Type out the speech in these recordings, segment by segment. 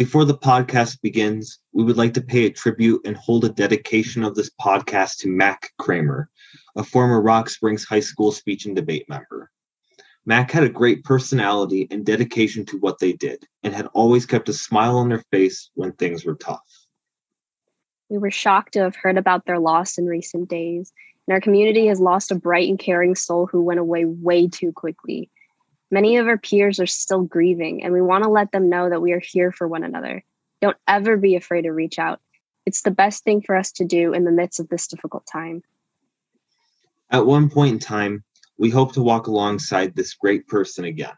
Before the podcast begins, we would like to pay a tribute and hold a dedication of this podcast to Mac Kramer, a former Rock Springs High School speech and debate member. Mac had a great personality and dedication to what they did, and had always kept a smile on their face when things were tough. We were shocked to have heard about their loss in recent days, and our community has lost a bright and caring soul who went away way too quickly. Many of our peers are still grieving, and we want to let them know that we are here for one another. Don't ever be afraid to reach out. It's the best thing for us to do in the midst of this difficult time. At one point in time, we hope to walk alongside this great person again,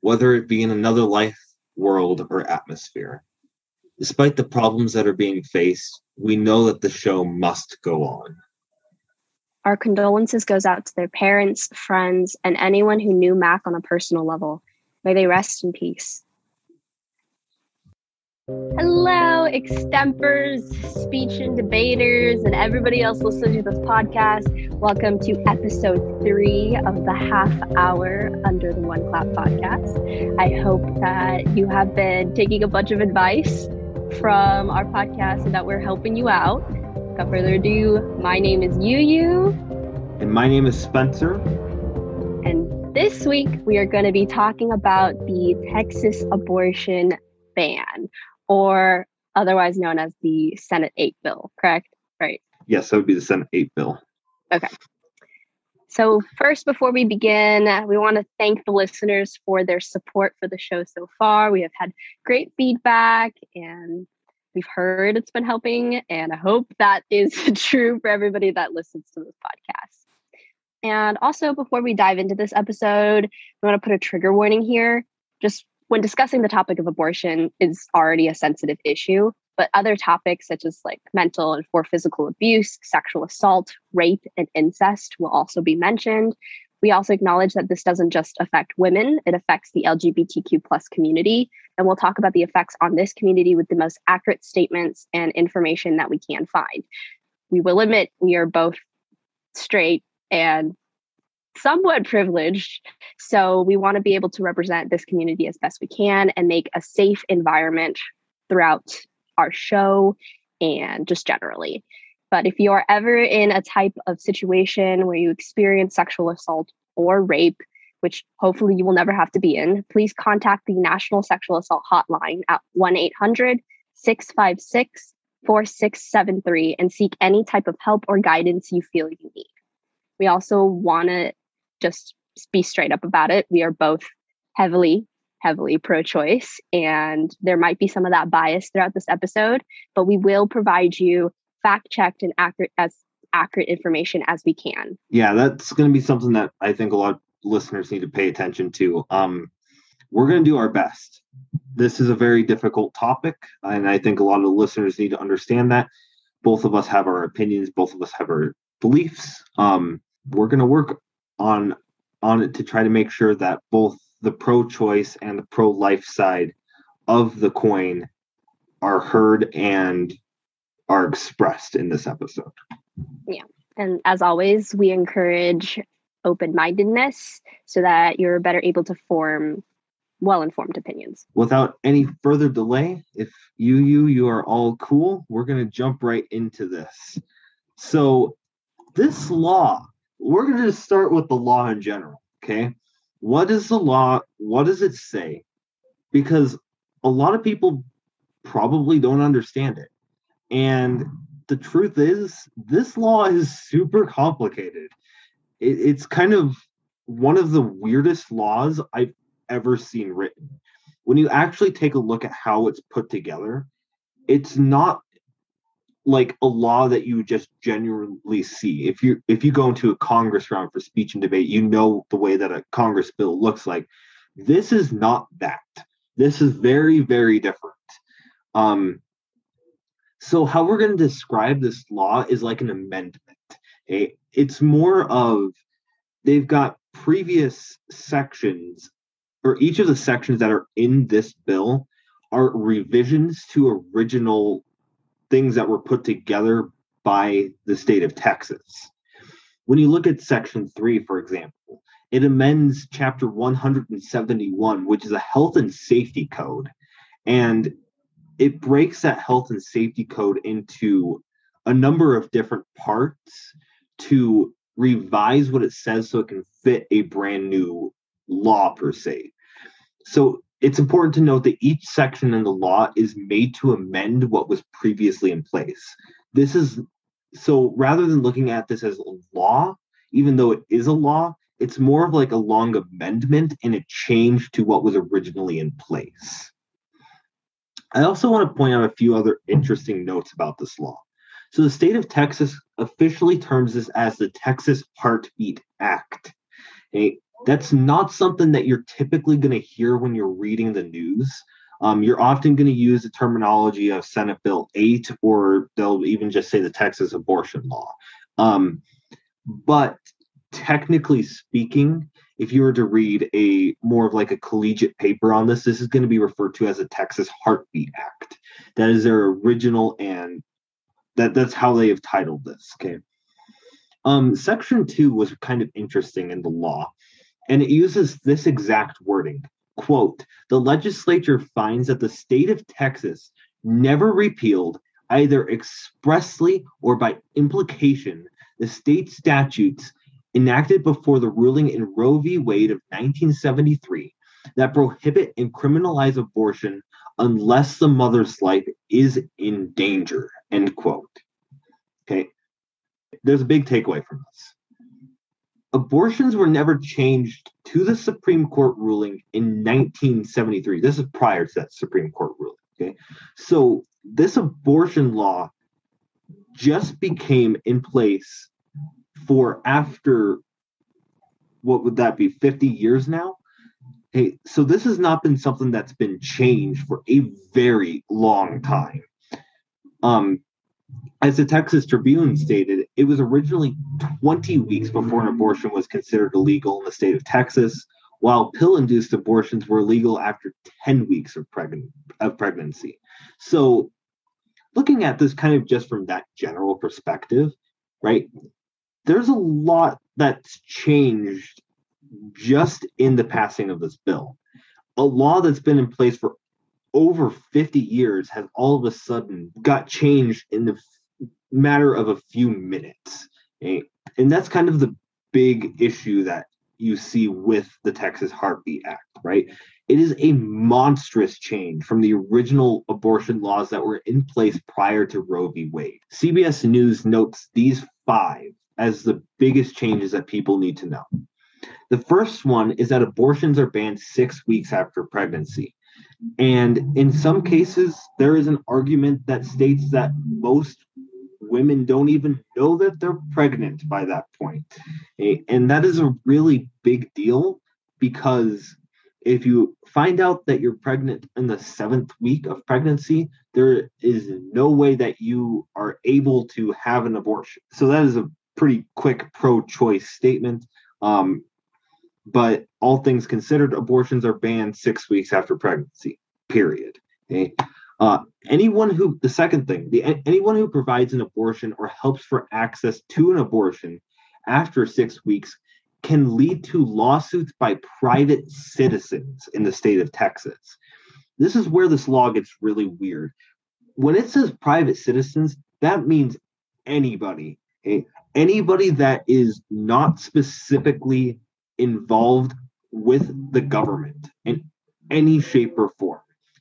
whether it be in another life, world, or atmosphere. Despite the problems that are being faced, we know that the show must go on. Our condolences goes out to their parents, friends, and anyone who knew Mac on a personal level. May they rest in peace. Hello, extempers, speech and debaters, and everybody else listening to this podcast. Welcome to episode three of the half hour Under the One Clap podcast. I hope that you have been taking a bunch of advice from our podcast and that we're helping you out. Without further ado, my name is Yu Yu. And my name is Spencer. And this week we are going to be talking about the Texas abortion ban, or otherwise known as the Senate 8 bill, correct? Right. Yes, that would be the Senate 8 bill. Okay. So, first, before we begin, we want to thank the listeners for their support for the show so far. We have had great feedback and we've heard it's been helping. And I hope that is true for everybody that listens to this podcast. And also, before we dive into this episode, we want to put a trigger warning here. Just when discussing the topic of abortion is already a sensitive issue, but other topics such as like mental and for physical abuse, sexual assault, rape, and incest will also be mentioned. We also acknowledge that this doesn't just affect women, it affects the LGBTQ plus community. And we'll talk about the effects on this community with the most accurate statements and information that we can find. We will admit we are both straight and somewhat privileged. So we want to be able to represent this community as best we can and make a safe environment throughout our show and just generally. But if you are ever in a type of situation where you experience sexual assault or rape, which hopefully you will never have to be in, please contact the National Sexual Assault Hotline at 1 800 656 4673 and seek any type of help or guidance you feel you need. We also want to just be straight up about it. We are both heavily heavily pro choice, and there might be some of that bias throughout this episode, but we will provide you fact checked and accurate as accurate information as we can. Yeah, that's going to be something that I think a lot of listeners need to pay attention to. Um, we're going to do our best. This is a very difficult topic, and I think a lot of the listeners need to understand that. Both of us have our opinions, both of us have our beliefs. Um, we're going to work on on it to try to make sure that both the pro choice and the pro life side of the coin are heard and are expressed in this episode. Yeah. And as always, we encourage open mindedness so that you're better able to form well informed opinions. Without any further delay, if you, you, you are all cool, we're going to jump right into this. So, this law, we're going to start with the law in general. Okay what is the law? What does it say? Because a lot of people probably don't understand it. And the truth is, this law is super complicated. It, it's kind of one of the weirdest laws I've ever seen written. When you actually take a look at how it's put together, it's not like a law that you just genuinely see. If you if you go into a Congress round for speech and debate, you know the way that a Congress bill looks like. This is not that. This is very very different. Um, so how we're going to describe this law is like an amendment. It's more of they've got previous sections or each of the sections that are in this bill are revisions to original things that were put together by the state of Texas. When you look at Section 3, for example, it amends Chapter 171, which is a health and safety code. And it breaks that health and safety code into a number of different parts to revise what it says so it can fit a brand new law per se. So it's important to note that each section in the law is made to amend what was previously in place. This is so rather than looking at this as a law, even though it is a law, it's more of like a long amendment and a change to what was originally in place. I also want to point out a few other interesting notes about this law. So the state of Texas officially terms this as the Texas Heartbeat Act. That's not something that you're typically going to hear when you're reading the news. Um, you're often going to use the terminology of Senate Bill 8, or they'll even just say the Texas abortion law. Um, but technically speaking, if you were to read a more of like a collegiate paper on this, this is going to be referred to as a Texas Heartbeat Act. That is their original and that that's how they have titled this. Okay. Um, section two was kind of interesting in the law, and it uses this exact wording. Quote, the legislature finds that the state of Texas never repealed, either expressly or by implication, the state statutes enacted before the ruling in Roe v. Wade of 1973 that prohibit and criminalize abortion unless the mother's life is in danger. End quote. Okay. There's a big takeaway from this. Abortions were never changed to the Supreme Court ruling in 1973. This is prior to that Supreme Court ruling. Okay. So this abortion law just became in place for after what would that be 50 years now? Hey so this has not been something that's been changed for a very long time. Um as the texas tribune stated it was originally 20 weeks before an abortion was considered illegal in the state of texas while pill-induced abortions were legal after 10 weeks of, pregnant, of pregnancy. So looking at this kind of just from that general perspective right there's a lot that's changed just in the passing of this bill. A law that's been in place for over 50 years has all of a sudden got changed in the matter of a few minutes. Okay? And that's kind of the big issue that you see with the Texas Heartbeat Act, right? It is a monstrous change from the original abortion laws that were in place prior to Roe v. Wade. CBS News notes these five as the biggest changes that people need to know. The first one is that abortions are banned six weeks after pregnancy. And in some cases, there is an argument that states that most women don't even know that they're pregnant by that point. And that is a really big deal because if you find out that you're pregnant in the seventh week of pregnancy, there is no way that you are able to have an abortion. So that is a pretty quick pro-choice statement. Um, but all things considered, abortions are banned six weeks after pregnancy. Period. Okay. Uh, anyone who the second thing, the anyone who provides an abortion or helps for access to an abortion after six weeks can lead to lawsuits by private citizens in the state of Texas. This is where this law gets really weird. When it says private citizens, that means anybody. Okay? Anybody that is not specifically involved with the government in any shape or form.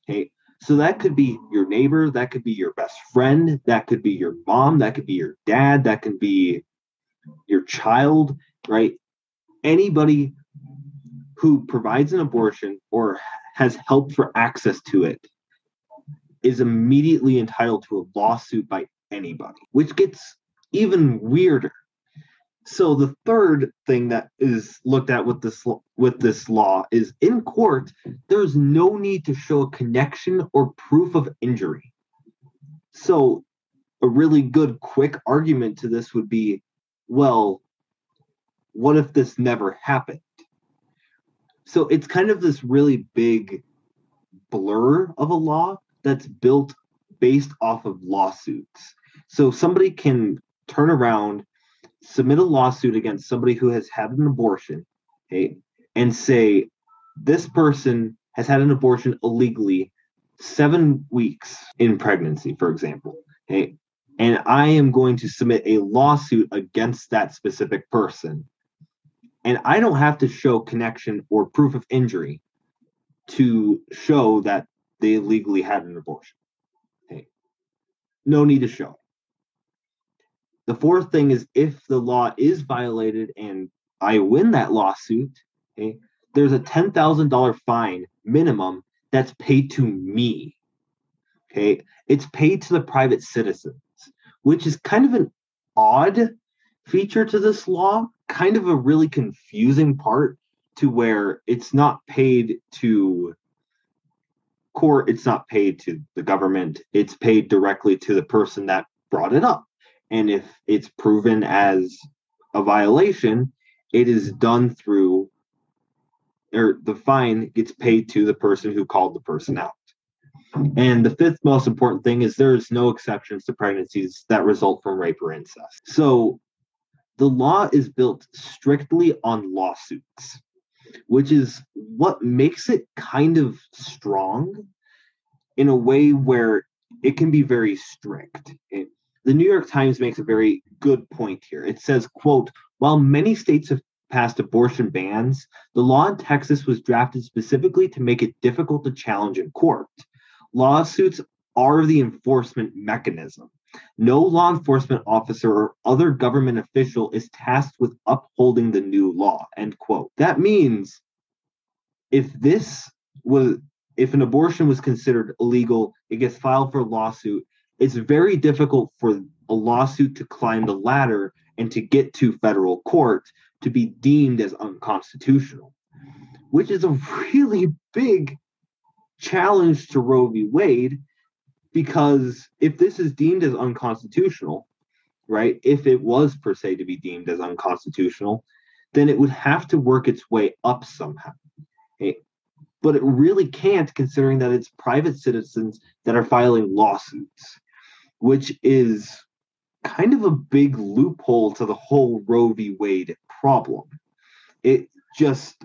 Okay. So that could be your neighbor, that could be your best friend, that could be your mom, that could be your dad, that could be your child, right? Anybody who provides an abortion or has help for access to it is immediately entitled to a lawsuit by anybody, which gets even weirder. So the third thing that is looked at with this with this law is in court there's no need to show a connection or proof of injury. So a really good quick argument to this would be well what if this never happened? So it's kind of this really big blur of a law that's built based off of lawsuits. So somebody can turn around, submit a lawsuit against somebody who has had an abortion, okay, and say this person has had an abortion illegally seven weeks in pregnancy, for example. Okay. And I am going to submit a lawsuit against that specific person. And I don't have to show connection or proof of injury to show that they legally had an abortion. Okay. No need to show. The fourth thing is if the law is violated and I win that lawsuit, okay, there's a $10,000 fine minimum that's paid to me. Okay, it's paid to the private citizens, which is kind of an odd feature to this law, kind of a really confusing part to where it's not paid to court, it's not paid to the government, it's paid directly to the person that brought it up. And if it's proven as a violation, it is done through or the fine gets paid to the person who called the person out. And the fifth most important thing is there's no exceptions to pregnancies that result from rape or incest. So the law is built strictly on lawsuits, which is what makes it kind of strong in a way where it can be very strict. It, the New York Times makes a very good point here. It says, quote, while many states have passed abortion bans, the law in Texas was drafted specifically to make it difficult to challenge in court. Lawsuits are the enforcement mechanism. No law enforcement officer or other government official is tasked with upholding the new law. End quote. That means if this was if an abortion was considered illegal, it gets filed for a lawsuit. It's very difficult for a lawsuit to climb the ladder and to get to federal court to be deemed as unconstitutional, which is a really big challenge to Roe v. Wade because if this is deemed as unconstitutional, right, if it was per se to be deemed as unconstitutional, then it would have to work its way up somehow. Okay? But it really can't, considering that it's private citizens that are filing lawsuits, which is kind of a big loophole to the whole Roe v. Wade problem. It just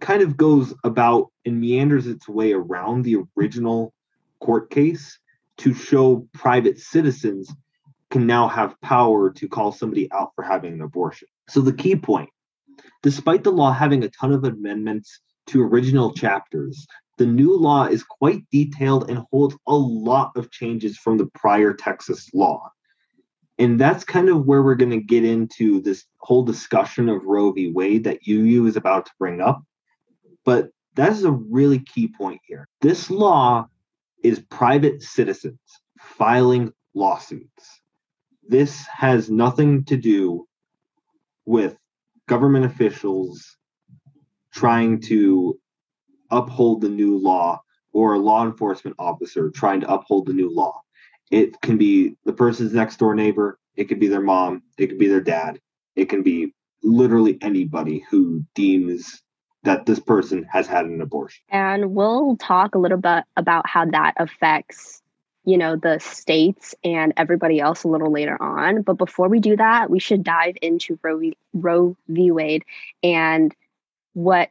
kind of goes about and meanders its way around the original court case to show private citizens can now have power to call somebody out for having an abortion. So, the key point despite the law having a ton of amendments to original chapters, the new law is quite detailed and holds a lot of changes from the prior Texas law and that's kind of where we're going to get into this whole discussion of Roe v. Wade that UU is about to bring up. But that is a really key point here. This law is private citizens filing lawsuits. This has nothing to do with government officials trying to uphold the new law or a law enforcement officer trying to uphold the new law. It can be the person's next door neighbor. It could be their mom. It could be their dad. It can be literally anybody who deems that this person has had an abortion. And we'll talk a little bit about how that affects, you know, the states and everybody else a little later on. But before we do that, we should dive into Roe v. Roe v. Wade and what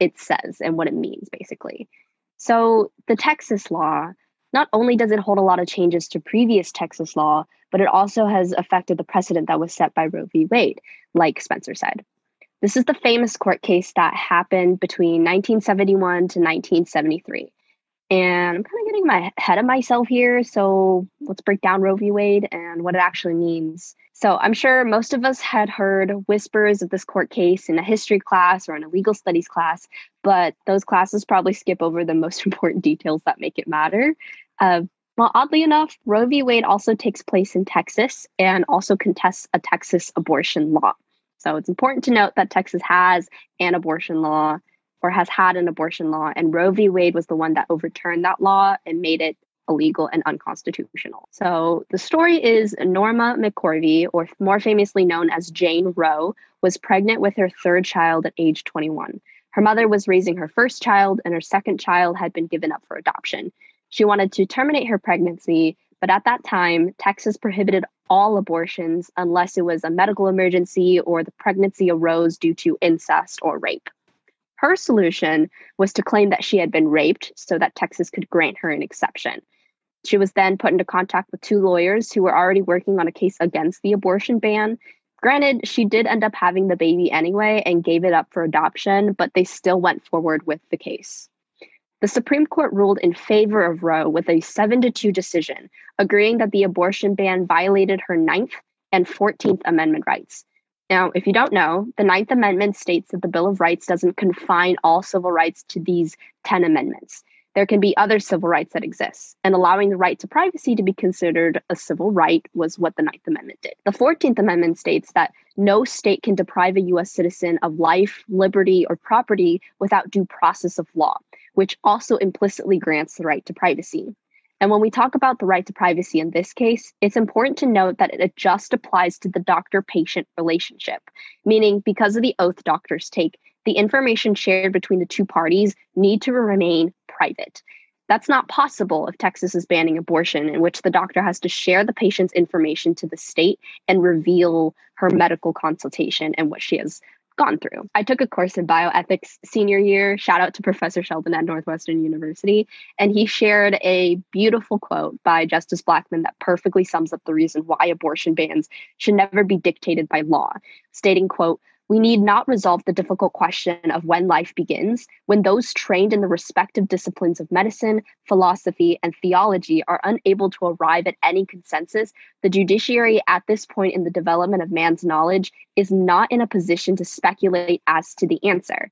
it says and what it means, basically. So the Texas law not only does it hold a lot of changes to previous Texas law, but it also has affected the precedent that was set by Roe v. Wade, like Spencer said. This is the famous court case that happened between 1971 to 1973. And I'm kind of getting my head of myself here. So let's break down Roe v. Wade and what it actually means. So I'm sure most of us had heard whispers of this court case in a history class or in a legal studies class, but those classes probably skip over the most important details that make it matter. Uh, well, oddly enough, Roe v. Wade also takes place in Texas and also contests a Texas abortion law. So it's important to note that Texas has an abortion law or has had an abortion law, and Roe v. Wade was the one that overturned that law and made it illegal and unconstitutional. So the story is Norma McCorvey, or more famously known as Jane Roe, was pregnant with her third child at age 21. Her mother was raising her first child, and her second child had been given up for adoption. She wanted to terminate her pregnancy, but at that time, Texas prohibited all abortions unless it was a medical emergency or the pregnancy arose due to incest or rape. Her solution was to claim that she had been raped so that Texas could grant her an exception. She was then put into contact with two lawyers who were already working on a case against the abortion ban. Granted, she did end up having the baby anyway and gave it up for adoption, but they still went forward with the case. The Supreme Court ruled in favor of Roe with a 7 to 2 decision, agreeing that the abortion ban violated her Ninth and 14th Amendment rights. Now, if you don't know, the Ninth Amendment states that the Bill of Rights doesn't confine all civil rights to these 10 amendments. There can be other civil rights that exist, and allowing the right to privacy to be considered a civil right was what the Ninth Amendment did. The 14th Amendment states that no state can deprive a U.S. citizen of life, liberty, or property without due process of law, which also implicitly grants the right to privacy. And when we talk about the right to privacy in this case, it's important to note that it just applies to the doctor patient relationship, meaning because of the oath doctors take, the information shared between the two parties need to remain private. That's not possible if Texas is banning abortion, in which the doctor has to share the patient's information to the state and reveal her medical consultation and what she has gone through. I took a course in bioethics senior year. Shout out to Professor Sheldon at Northwestern University. And he shared a beautiful quote by Justice Blackmun that perfectly sums up the reason why abortion bans should never be dictated by law, stating, quote, we need not resolve the difficult question of when life begins when those trained in the respective disciplines of medicine, philosophy, and theology are unable to arrive at any consensus. The judiciary, at this point in the development of man's knowledge, is not in a position to speculate as to the answer.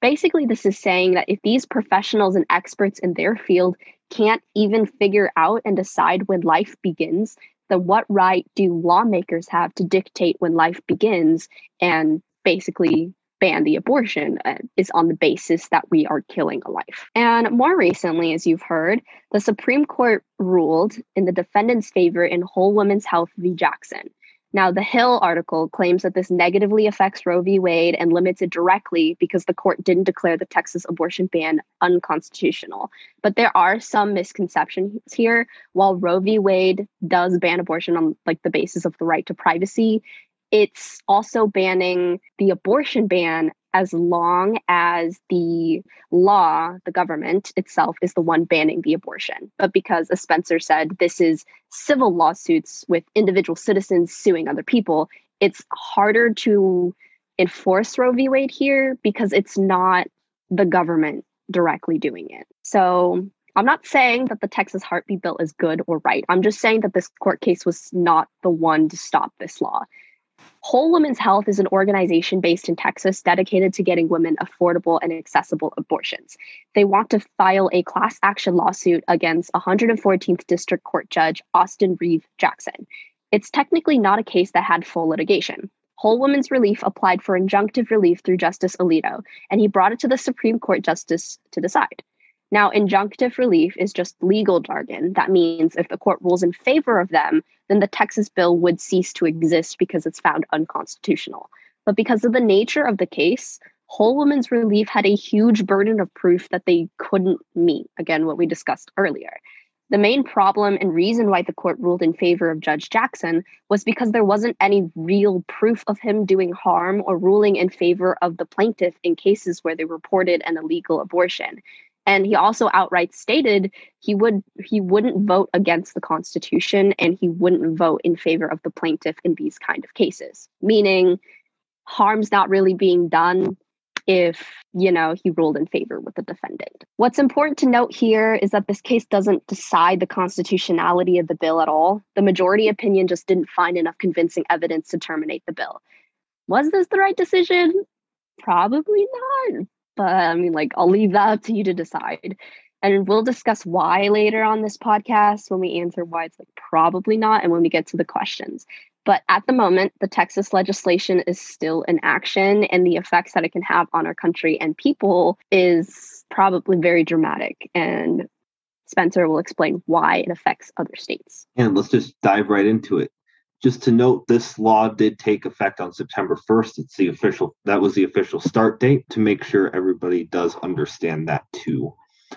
Basically, this is saying that if these professionals and experts in their field can't even figure out and decide when life begins, then what right do lawmakers have to dictate when life begins and basically ban the abortion uh, is on the basis that we are killing a life. And more recently, as you've heard, the Supreme Court ruled in the defendant's favor in Whole Women's Health v. Jackson. Now, the Hill article claims that this negatively affects Roe v. Wade and limits it directly because the court didn't declare the Texas abortion ban unconstitutional. But there are some misconceptions here. While Roe v. Wade does ban abortion on like the basis of the right to privacy, it's also banning the abortion ban as long as the law, the government itself, is the one banning the abortion. But because, as Spencer said, this is civil lawsuits with individual citizens suing other people, it's harder to enforce Roe v. Wade here because it's not the government directly doing it. So I'm not saying that the Texas heartbeat bill is good or right. I'm just saying that this court case was not the one to stop this law. Whole Women's Health is an organization based in Texas dedicated to getting women affordable and accessible abortions. They want to file a class action lawsuit against 114th District Court Judge Austin Reeve Jackson. It's technically not a case that had full litigation. Whole Women's Relief applied for injunctive relief through Justice Alito, and he brought it to the Supreme Court Justice to decide. Now, injunctive relief is just legal jargon. That means if the court rules in favor of them, then the Texas bill would cease to exist because it's found unconstitutional. But because of the nature of the case, Whole Woman's Relief had a huge burden of proof that they couldn't meet. Again, what we discussed earlier. The main problem and reason why the court ruled in favor of Judge Jackson was because there wasn't any real proof of him doing harm or ruling in favor of the plaintiff in cases where they reported an illegal abortion and he also outright stated he would he wouldn't vote against the constitution and he wouldn't vote in favor of the plaintiff in these kind of cases meaning harm's not really being done if you know he ruled in favor with the defendant. What's important to note here is that this case doesn't decide the constitutionality of the bill at all. The majority opinion just didn't find enough convincing evidence to terminate the bill. Was this the right decision? Probably not but I mean, like, I'll leave that up to you to decide. And we'll discuss why later on this podcast when we answer why it's like probably not and when we get to the questions. But at the moment, the Texas legislation is still in action, and the effects that it can have on our country and people is probably very dramatic. And Spencer will explain why it affects other states. And let's just dive right into it just to note this law did take effect on september 1st it's the official that was the official start date to make sure everybody does understand that too.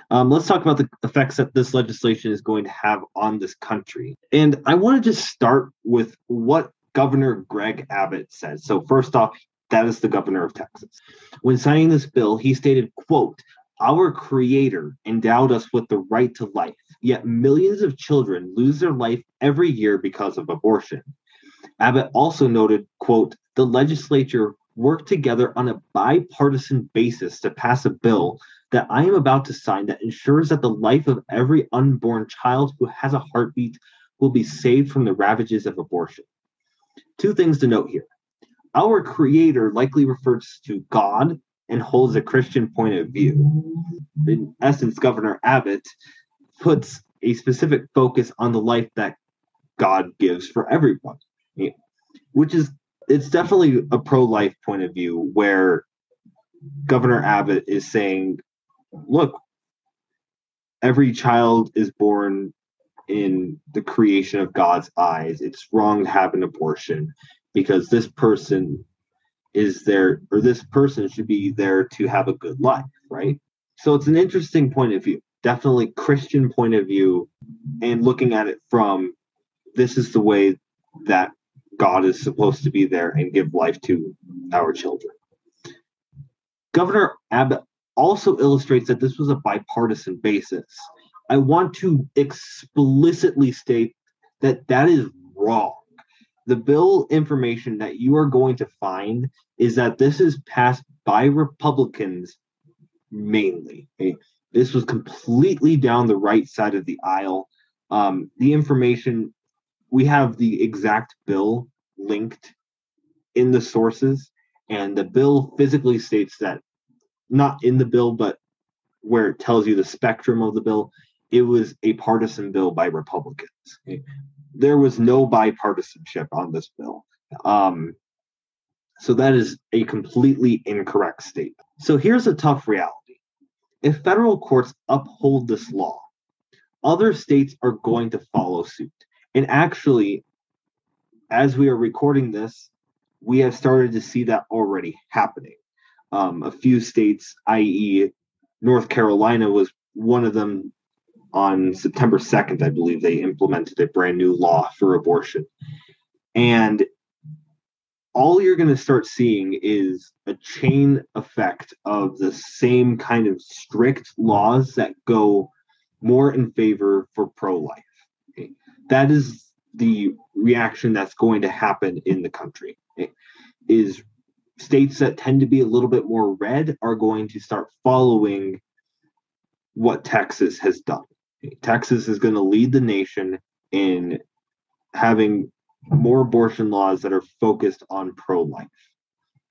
Um, let's talk about the effects that this legislation is going to have on this country. And i want to just start with what governor greg abbott said so first off that is the governor of texas. When signing this bill he stated quote our creator endowed us with the right to life yet millions of children lose their life every year because of abortion. Abbott also noted, quote, the legislature worked together on a bipartisan basis to pass a bill that I am about to sign that ensures that the life of every unborn child who has a heartbeat will be saved from the ravages of abortion. Two things to note here. Our Creator likely refers to God and holds a Christian point of view. In essence, Governor Abbott puts a specific focus on the life that God gives for everyone, which is it's definitely a pro-life point of view where Governor Abbott is saying, look, every child is born in the creation of God's eyes. It's wrong to have an abortion because this person is there or this person should be there to have a good life, right? So it's an interesting point of view. Definitely Christian point of view and looking at it from this is the way that God is supposed to be there and give life to our children. Governor Abbott also illustrates that this was a bipartisan basis. I want to explicitly state that that is wrong. The bill information that you are going to find is that this is passed by Republicans mainly. Okay? This was completely down the right side of the aisle. Um, the information we have the exact bill linked in the sources, and the bill physically states that not in the bill, but where it tells you the spectrum of the bill, it was a partisan bill by Republicans. There was no bipartisanship on this bill. Um, so that is a completely incorrect statement. So here's a tough reality. If federal courts uphold this law, other states are going to follow suit. And actually, as we are recording this, we have started to see that already happening. Um, a few states, i.e., North Carolina, was one of them on September 2nd, I believe they implemented a brand new law for abortion. And all you're going to start seeing is a chain effect of the same kind of strict laws that go more in favor for pro life. Okay? That is the reaction that's going to happen in the country is states that tend to be a little bit more red are going to start following what Texas has done. Texas is going to lead the nation in having more abortion laws that are focused on pro life.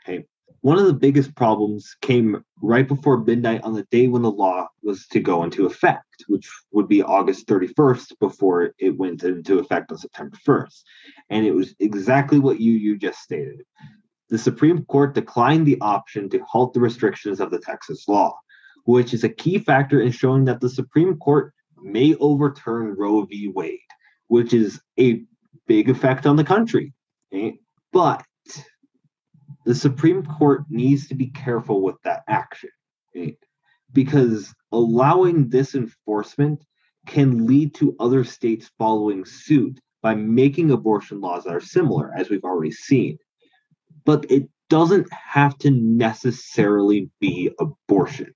Okay one of the biggest problems came right before midnight on the day when the law was to go into effect, which would be August 31st before it went into effect on September 1st. And it was exactly what you you just stated. The Supreme Court declined the option to halt the restrictions of the Texas law, which is a key factor in showing that the Supreme Court may overturn Roe v. Wade, which is a big effect on the country. Okay? But the Supreme Court needs to be careful with that action right? because allowing this enforcement can lead to other states following suit by making abortion laws that are similar, as we've already seen. But it doesn't have to necessarily be abortion.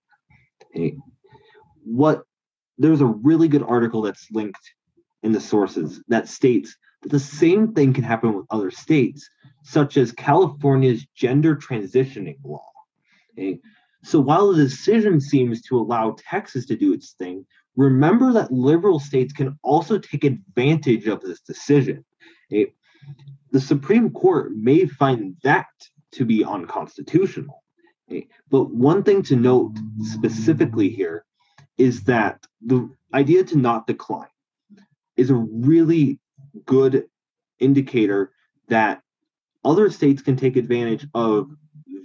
Okay? What there's a really good article that's linked in the sources that states that the same thing can happen with other states such as California's gender transitioning law. Okay? So while the decision seems to allow Texas to do its thing, remember that liberal states can also take advantage of this decision. Okay? The Supreme Court may find that to be unconstitutional. Okay? But one thing to note specifically here is that the idea to not decline is a really good indicator that other states can take advantage of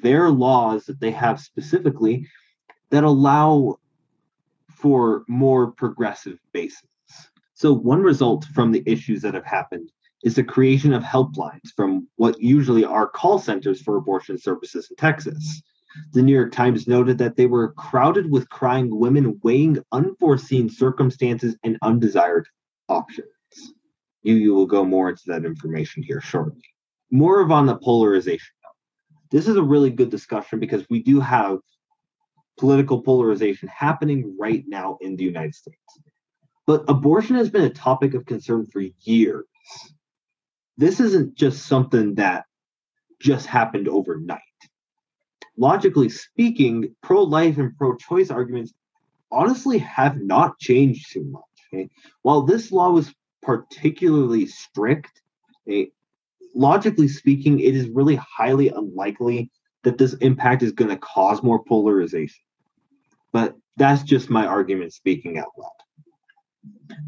their laws that they have specifically that allow for more progressive bases. So, one result from the issues that have happened is the creation of helplines from what usually are call centers for abortion services in Texas. The New York Times noted that they were crowded with crying women weighing unforeseen circumstances and undesired options. You, you will go more into that information here shortly more of on the polarization. This is a really good discussion because we do have political polarization happening right now in the United States. But abortion has been a topic of concern for years. This isn't just something that just happened overnight. Logically speaking, pro life and pro choice arguments honestly have not changed too much. Okay? While this law was particularly strict, okay, logically speaking, it is really highly unlikely that this impact is going to cause more polarization. But that's just my argument speaking out loud.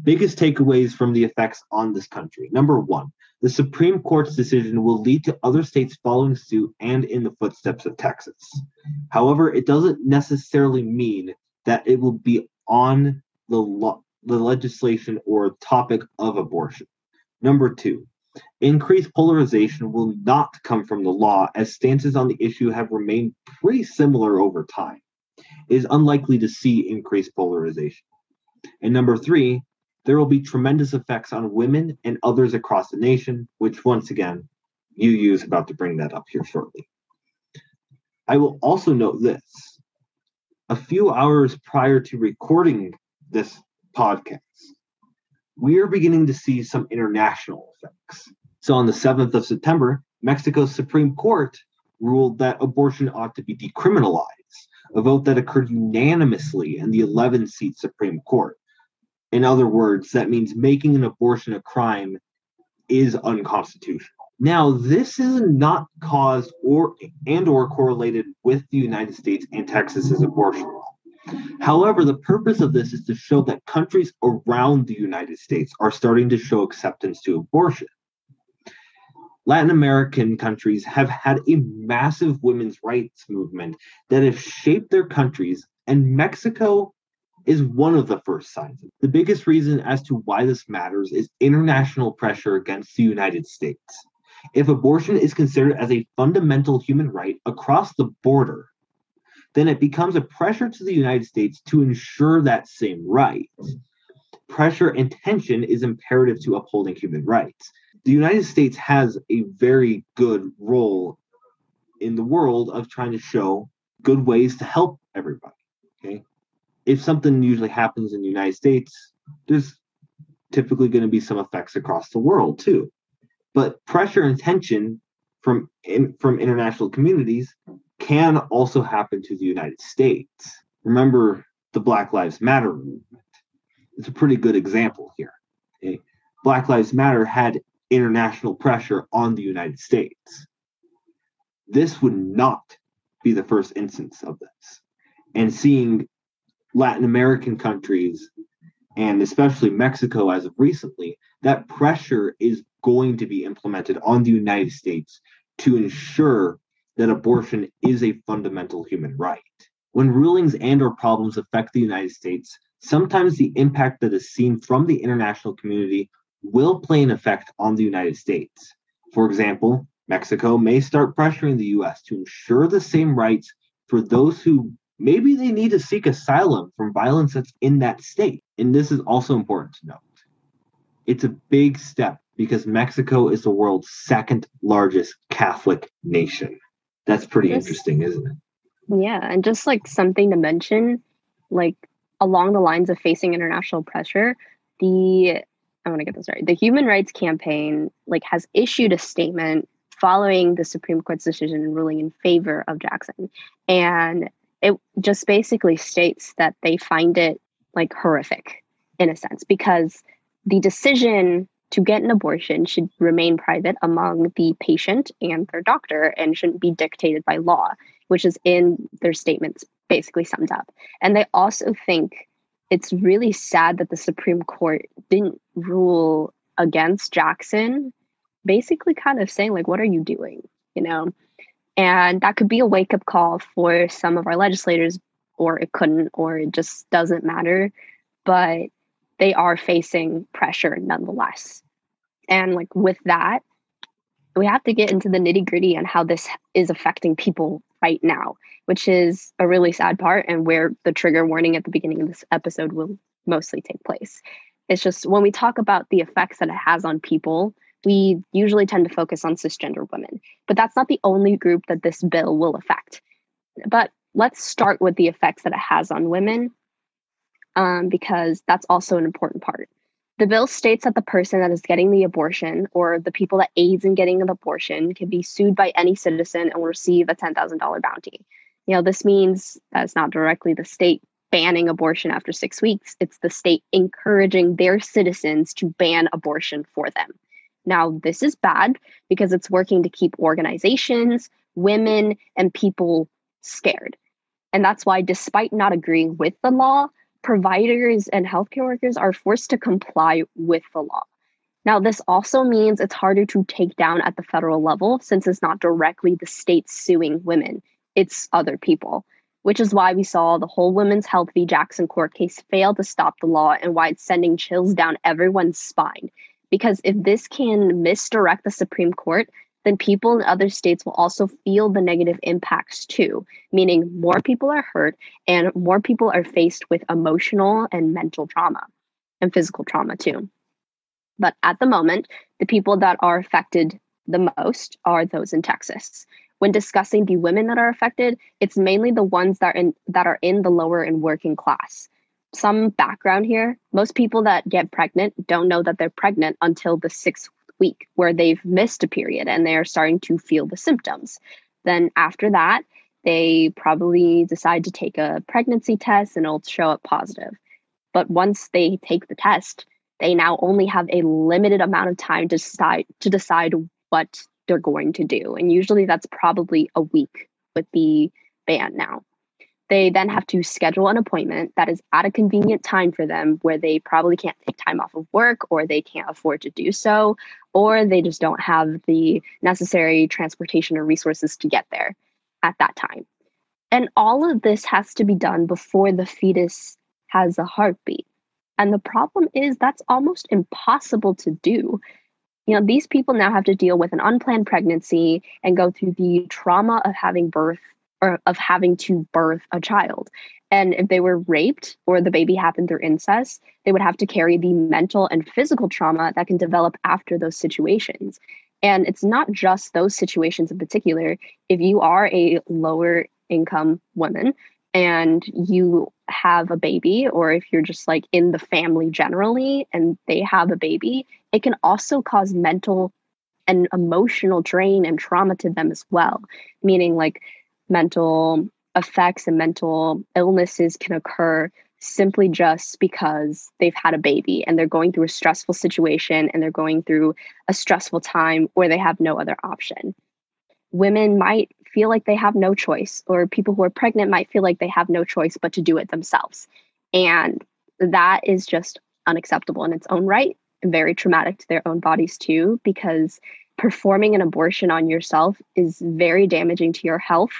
Biggest takeaways from the effects on this country. Number one, the Supreme Court's decision will lead to other states following suit and in the footsteps of Texas. However, it doesn't necessarily mean that it will be on the law, the legislation or topic of abortion. Number two, increased polarization will not come from the law as stances on the issue have remained pretty similar over time. It is unlikely to see increased polarization. And number three, there will be tremendous effects on women and others across the nation, which once again, UU is about to bring that up here shortly. I will also note this. A few hours prior to recording this podcast, we are beginning to see some international effects. So on the 7th of September, Mexico's Supreme Court ruled that abortion ought to be decriminalized, a vote that occurred unanimously in the 11 seat Supreme Court. In other words, that means making an abortion a crime is unconstitutional. Now, this is not caused or and or correlated with the United States and Texas's abortion law. However, the purpose of this is to show that countries around the United States are starting to show acceptance to abortion. Latin American countries have had a massive women's rights movement that has shaped their countries, and Mexico is one of the first signs. The biggest reason as to why this matters is international pressure against the United States. If abortion is considered as a fundamental human right across the border, then it becomes a pressure to the United States to ensure that same right. Pressure and tension is imperative to upholding human rights. The United States has a very good role in the world of trying to show good ways to help everybody. Okay if something usually happens in the United States, there's typically going to be some effects across the world too. But pressure and tension from in, from international communities can also happen to the United States. Remember the Black Lives Matter movement. It's a pretty good example here. Okay? Black Lives Matter had international pressure on the United States. This would not be the first instance of this. And seeing Latin American countries and especially Mexico as of recently, that pressure is going to be implemented on the United States to ensure that abortion is a fundamental human right. When rulings and or problems affect the United States, sometimes the impact that is seen from the international community will play an effect on the United States. For example, Mexico may start pressuring the US to ensure the same rights for those who maybe they need to seek asylum from violence that's in that state. And this is also important to note. It's a big step because Mexico is the world's second largest Catholic nation. That's pretty just, interesting, isn't it? Yeah, and just like something to mention, like along the lines of facing international pressure, the I want to get this right. The Human Rights Campaign like has issued a statement following the Supreme Court's decision and ruling in favor of Jackson. And it just basically states that they find it like horrific in a sense because the decision to get an abortion should remain private among the patient and their doctor and shouldn't be dictated by law, which is in their statements basically summed up. And they also think it's really sad that the Supreme Court didn't rule against Jackson, basically kind of saying, like, what are you doing? You know? And that could be a wake up call for some of our legislators, or it couldn't, or it just doesn't matter. But they are facing pressure nonetheless. And like with that, we have to get into the nitty gritty on how this is affecting people right now, which is a really sad part and where the trigger warning at the beginning of this episode will mostly take place. It's just when we talk about the effects that it has on people, we usually tend to focus on cisgender women, but that's not the only group that this bill will affect. But let's start with the effects that it has on women. um, because that's also an important part. The bill states that the person that is getting the abortion or the people that aids in getting an abortion can be sued by any citizen and will receive a $10,000 bounty. You know, this means that it's not directly the state banning abortion after six weeks, it's the state encouraging their citizens to ban abortion for them. Now, this is bad because it's working to keep organizations, women, and people scared. And that's why, despite not agreeing with the law, providers and healthcare workers are forced to comply with the law. Now, this also means it's harder to take down at the federal level since it's not directly the state suing women, it's other people, which is why we saw the whole Women's Health v. Jackson court case fail to stop the law and why it's sending chills down everyone's spine. Because if this can misdirect the Supreme Court, then people in other states will also feel the negative impacts too, meaning more people are hurt and more people are faced with emotional and mental trauma and physical trauma too. But at the moment, the people that are affected the most are those in Texas. When discussing the women that are affected, it's mainly the ones that are in that are in the lower and working class. Some background here, most people that get pregnant don't know that they're pregnant until the sixth week where they've missed a period and they're starting to feel the symptoms. Then after that, they probably decide to take a pregnancy test and it'll show up positive. But once they take the test, they now only have a limited amount of time to decide to decide what they're going to do. And usually that's probably a week with the ban now. They then have to schedule an appointment that is at a convenient time for them where they probably can't take time off of work or they can't afford to do so, or they just don't have the necessary transportation or resources to get there at that time. And all of this has to be done before the fetus has a heartbeat. And the problem is that's almost impossible to do. You know, these people now have to deal with an unplanned pregnancy and go through the trauma of having birth or of having to birth a child. And if they were raped or the baby happened through incest, they would have to carry the mental and physical trauma that can develop after those situations. And it's not just those situations in particular. If you are a lower income woman and you have a baby, or if you're just like in the family generally and they have a baby, it can also cause mental and emotional drain and trauma to them as well. Meaning, like, mental effects and mental illnesses can occur simply just because they've had a baby and they're going through a stressful situation and they're going through a stressful time where they have no other option. Women might feel like they have no choice, or people who are pregnant might feel like they have no choice but to do it themselves. And that is just unacceptable in its own right and very traumatic to their own bodies, too, because performing an abortion on yourself is very damaging to your health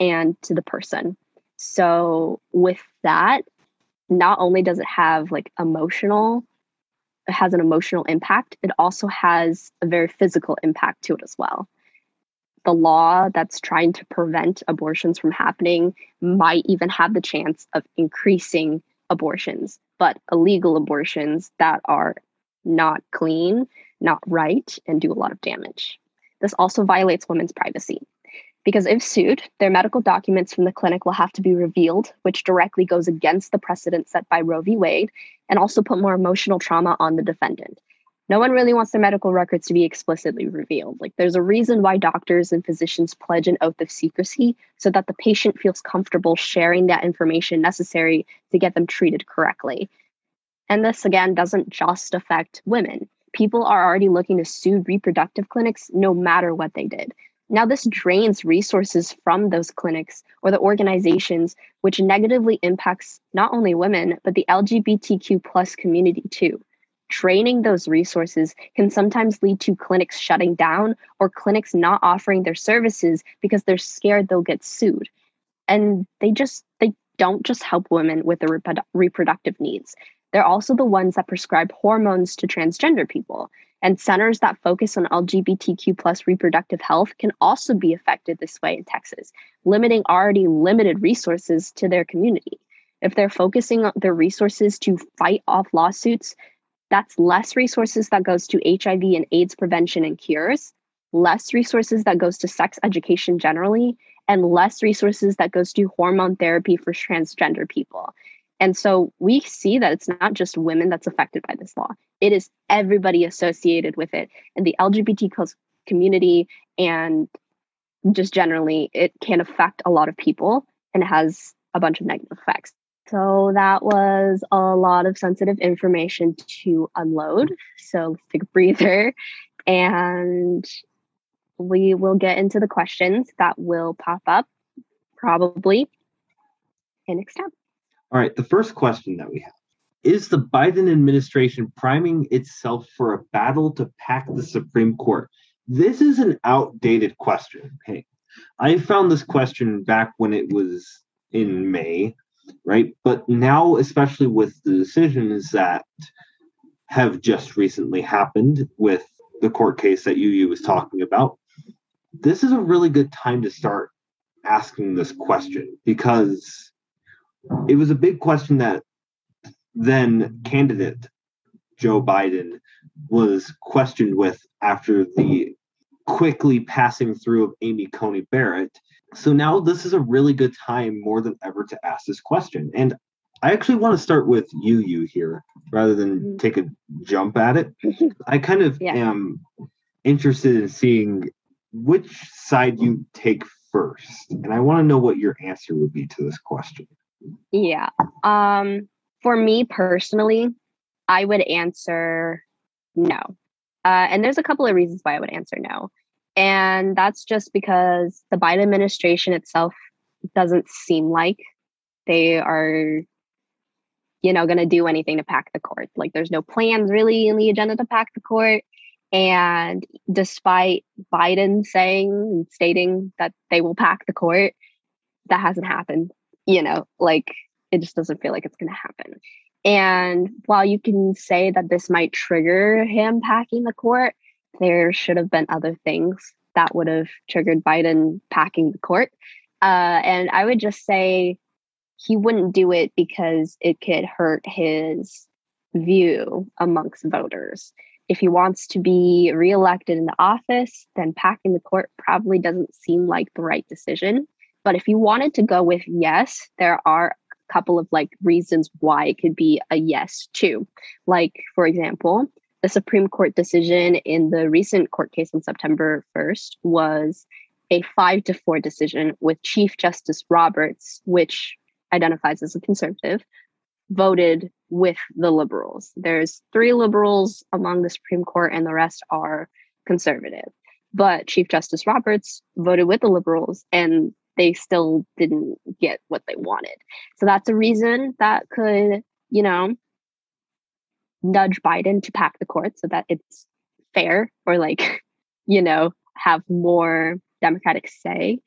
and to the person. So with that, not only does it have like emotional, it has an emotional impact, it also has a very physical impact to it as well. The law that's trying to prevent abortions from happening might even have the chance of increasing abortions, but illegal abortions that are not clean, not right, and do a lot of damage. This also violates women's privacy because if sued, their medical documents from the clinic will have to be revealed, which directly goes against the precedent set by Roe v. Wade and also put more emotional trauma on the defendant. No one really wants their medical records to be explicitly revealed. Like, there's a reason why doctors and physicians pledge an oath of secrecy so that the patient feels comfortable sharing that information necessary to get them treated correctly. And this, again, doesn't just affect women. People are already looking to sue reproductive clinics no matter what they did. Now, this drains resources from those clinics or the organizations, which negatively impacts not only women, but the LGBTQ plus community too. Draining those resources can sometimes lead to clinics shutting down or clinics not offering their services because they're scared they'll get sued. And they just, they don't just help women with their reproductive needs. They're also the ones that prescribe hormones to transgender people. And centers that focus on LGBTQ plus reproductive health can also be affected this way in Texas, limiting already limited resources to their community. If they're focusing their resources to fight off lawsuits, that's less resources that goes to HIV and AIDS prevention and cures, less resources that goes to sex education generally, and less resources that goes to hormone therapy for transgender people. And so we see that it's not just women that's affected by this law, it is everybody associated with it. And the LGBT community and just generally, it can affect a lot of people and has a bunch of negative effects. So that was a lot of sensitive information to unload. So let's take a breather and we will get into the questions that will pop up probably in next step. All right, the first question that we have is the Biden administration priming itself for a battle to pack the Supreme Court? This is an outdated question. Okay. I found this question back when it was in May, right? But now, especially with the decisions that have just recently happened with the court case that UU was talking about, this is a really good time to start asking this question because it was a big question that then candidate Joe Biden was questioned with after the quickly passing through of Amy Coney Barrett. So now this is a really good time more than ever to ask this question. And I actually want to start with you, you here, rather than mm-hmm. take a jump at it. I kind of yeah. am interested in seeing which side you take first. And I want to know what your answer would be to this question. Yeah. Um, for me personally, I would answer no. Uh, and there's a couple of reasons why I would answer no. And that's just because the Biden administration itself doesn't seem like they are, you know, going to do anything to pack the court. Like there's no plans really in the agenda to pack the court. And despite Biden saying and stating that they will pack the court, that hasn't happened. You know, like it just doesn't feel like it's going to happen. And while you can say that this might trigger him packing the court, there should have been other things that would have triggered Biden packing the court. Uh, and I would just say he wouldn't do it because it could hurt his view amongst voters if he wants to be reelected in the office, then packing the court probably doesn't seem like the right decision. But if you wanted to go with yes, there are a couple of like reasons why it could be a yes too. Like, for example, the Supreme Court decision in the recent court case on September 1st was a five to four decision with Chief Justice Roberts, which identifies as a conservative, voted with the liberals. There's three liberals among the Supreme Court, and the rest are conservative. But Chief Justice Roberts voted with the liberals, and they still didn't get what they wanted. So that's a reason that could, you know, nudge Biden to pack the court so that it's fair or like, you know, have more democratic say.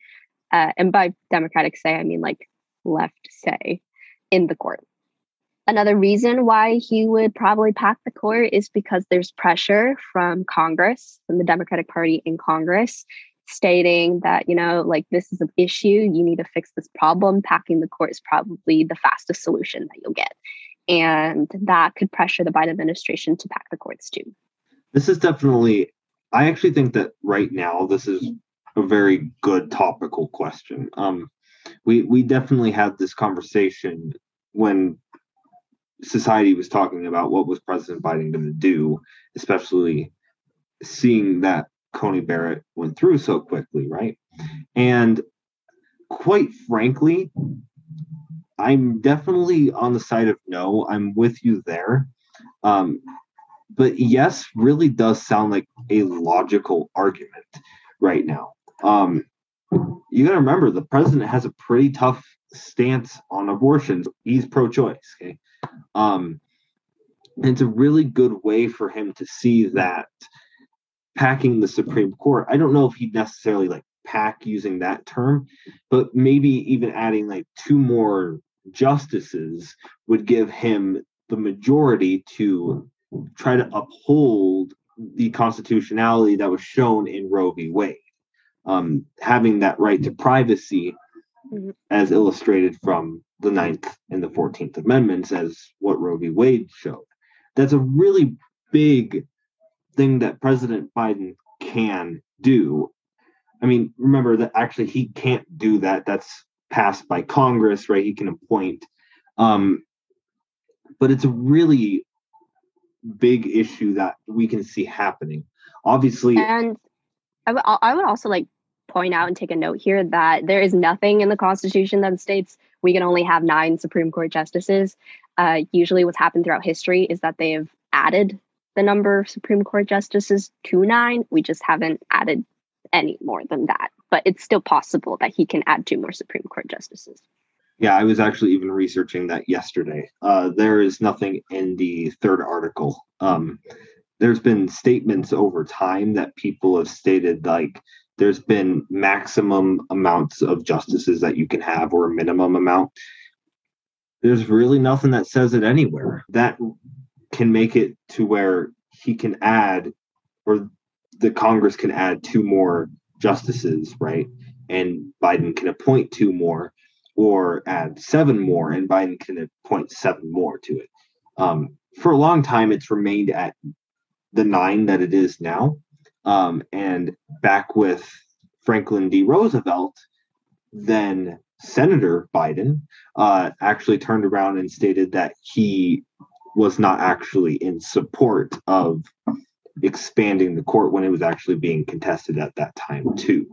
Uh, and by democratic say, I mean like left say in the court. Another reason why he would probably pack the court is because there's pressure from Congress, from the Democratic Party in Congress, stating that, you know, like this is an issue, you need to fix this problem. Packing the court is probably the fastest solution that you'll get. And that could pressure the Biden administration to pack the courts too. This is definitely, I actually think that right now, this is a very good topical question. Um, we, we definitely had this conversation when society was talking about what was President Biden going to do, especially seeing that Coney Barrett went through so quickly, right? And quite frankly, I'm definitely on the side of no. I'm with you there. Um, but yes, really does sound like a logical argument right now. Um, you got to remember the president has a pretty tough stance on abortions. He's pro-choice. Okay, um, it's a really good way for him to see that packing the Supreme Court. I don't know if he'd necessarily like pack using that term, but maybe even adding like two more justices would give him the majority to try to uphold the constitutionality that was shown in Roe v. Wade. Um, having that right to privacy, as illustrated from the Ninth and the Fourteenth Amendments as what Roe v. Wade showed. That's a really big thing that President Biden can do. I mean, remember that actually he can't do that. That's passed by Congress, right? He can appoint. Um, but it's a really big issue that we can see happening. Obviously, and I, w- I would also like point out and take a note here that there is nothing in the Constitution that states we can only have nine Supreme Court justices. Uh, usually, what's happened throughout history is that they have added the number of Supreme Court justices to nine. We just haven't added any more than that. But it's still possible that he can add two more Supreme Court justices. Yeah, I was actually even researching that yesterday. Uh, there is nothing in the third article. Um, there's been statements over time that people have stated like there's been maximum amounts of justices that you can have or a minimum amount. There's really nothing that says it anywhere. That can make it to where he can add or the Congress can add two more justices, right? And Biden can appoint two more or add seven more, and Biden can appoint seven more to it. Um, for a long time, it's remained at the nine that it is now. Um, and back with Franklin D. Roosevelt, then Senator Biden uh, actually turned around and stated that he was not actually in support of expanding the court when it was actually being contested at that time too.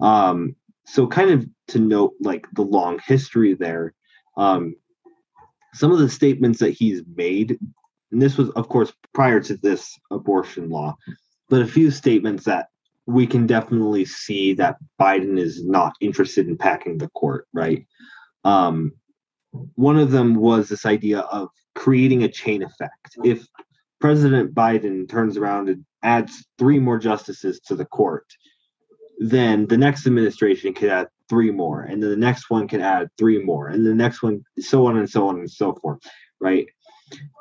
Um, so kind of to note like the long history there, um, some of the statements that he's made, and this was of course prior to this abortion law, but a few statements that we can definitely see that Biden is not interested in packing the court, right? Um, one of them was this idea of creating a chain effect. If President Biden turns around and adds three more justices to the court, then the next administration could add three more, and then the next one can add three more, and the next one, so on and so on and so forth, right?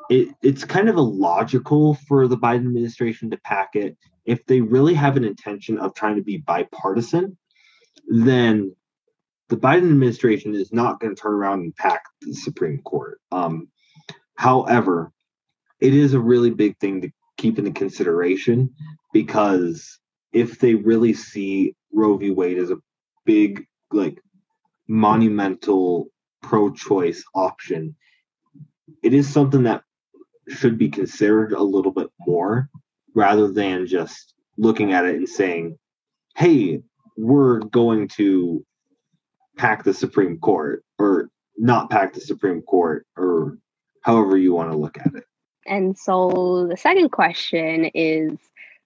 It, it's kind of illogical for the Biden administration to pack it. If they really have an intention of trying to be bipartisan, then the Biden administration is not going to turn around and pack the Supreme Court. Um, however, it is a really big thing to keep into consideration because if they really see Roe v. Wade as a big, like, monumental pro choice option, it is something that should be considered a little bit more rather than just looking at it and saying, hey, we're going to pack the Supreme Court or not pack the Supreme Court or however you want to look at it. And so the second question is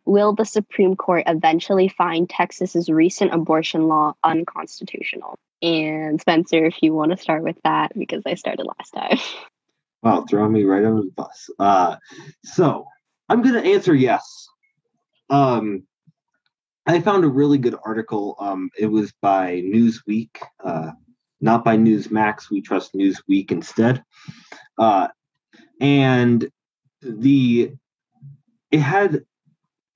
Will the Supreme Court eventually find Texas's recent abortion law unconstitutional? And Spencer, if you want to start with that, because I started last time. Wow, throwing me right under the bus. Uh, so I'm going to answer yes. Um, I found a really good article. Um, it was by Newsweek, uh, not by Newsmax. We trust Newsweek instead. Uh, and the it had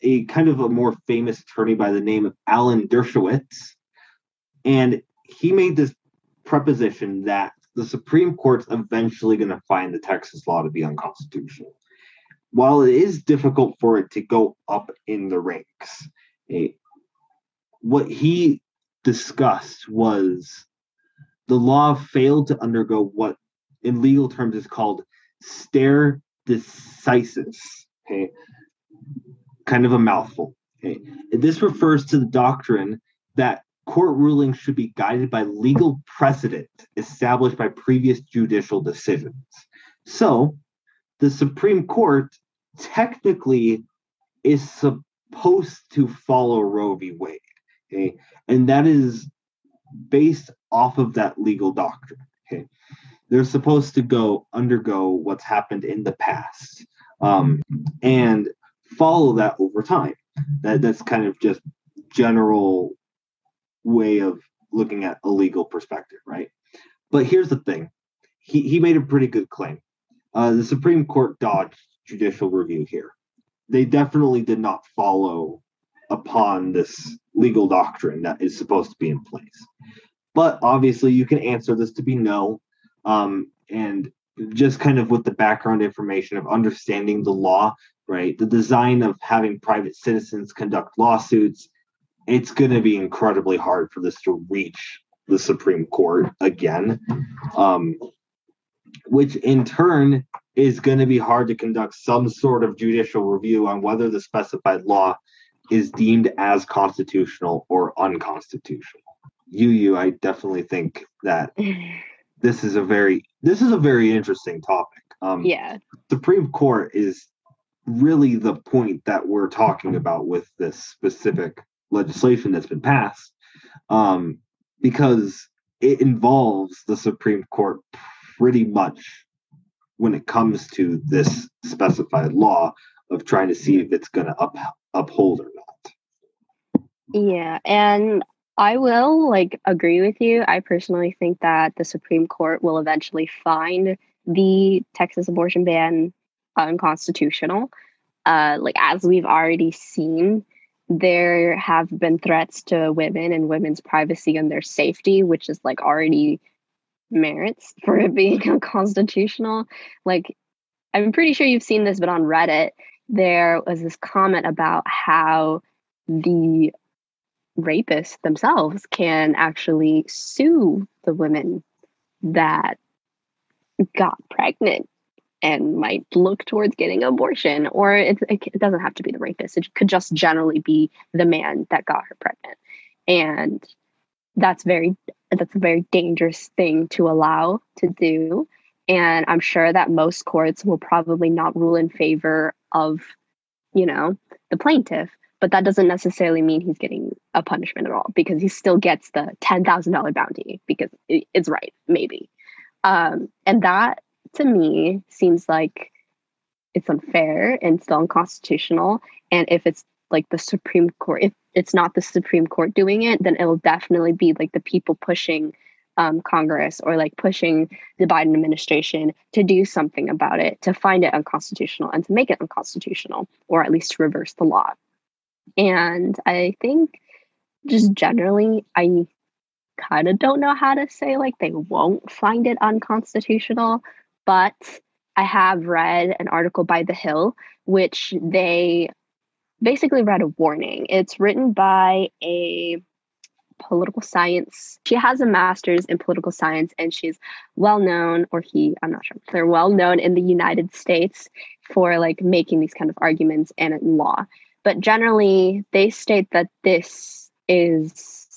a kind of a more famous attorney by the name of Alan Dershowitz, and he made this preposition that the Supreme Court's eventually going to find the Texas law to be unconstitutional. While it is difficult for it to go up in the ranks, what he discussed was the law failed to undergo what in legal terms is called stare decisis. Okay, kind of a mouthful. Okay, this refers to the doctrine that court rulings should be guided by legal precedent established by previous judicial decisions. So, the Supreme Court technically is supposed to follow Roe v. Wade, okay, and that is based off of that legal doctrine. Okay, they're supposed to go undergo what's happened in the past um, and follow that over time. That that's kind of just general way of looking at a legal perspective, right? But here's the thing: he he made a pretty good claim. Uh, the Supreme Court dodged judicial review here. They definitely did not follow upon this legal doctrine that is supposed to be in place. But obviously, you can answer this to be no. Um, and just kind of with the background information of understanding the law, right? The design of having private citizens conduct lawsuits, it's going to be incredibly hard for this to reach the Supreme Court again, um, which in turn is going to be hard to conduct some sort of judicial review on whether the specified law is deemed as constitutional or unconstitutional. You, you, I definitely think that this is a very this is a very interesting topic. Um, yeah, Supreme Court is really the point that we're talking about with this specific legislation that's been passed, um, because it involves the Supreme Court pretty much when it comes to this specified law of trying to see if it's going to up, uphold or not. Yeah, and I will like agree with you. I personally think that the Supreme Court will eventually find the Texas abortion ban unconstitutional. Uh, like as we've already seen, there have been threats to women and women's privacy and their safety, which is like already merits for it being unconstitutional. Like, I'm pretty sure you've seen this, but on Reddit, there was this comment about how the rapists themselves can actually sue the women that got pregnant and might look towards getting abortion or it, it, doesn't have to be the rapist it could just generally be the man that got her pregnant and that's very that's a very dangerous thing to allow to do and i'm sure that most courts will probably not rule in favor of you know the plaintiff but that doesn't necessarily mean he's getting a punishment at all because he still gets the $10,000 bounty because it's right maybe um, and that to me seems like it's unfair and still unconstitutional. And if it's like the Supreme Court, if it's not the Supreme Court doing it, then it'll definitely be like the people pushing um, Congress or like pushing the Biden administration to do something about it, to find it unconstitutional and to make it unconstitutional, or at least to reverse the law. And I think just generally, I kind of don't know how to say like they won't find it unconstitutional but I have read an article by The Hill, which they basically read a warning. It's written by a political science. She has a master's in political science and she's well known, or he, I'm not sure, they're well known in the United States for like making these kind of arguments and in law. But generally, they state that this is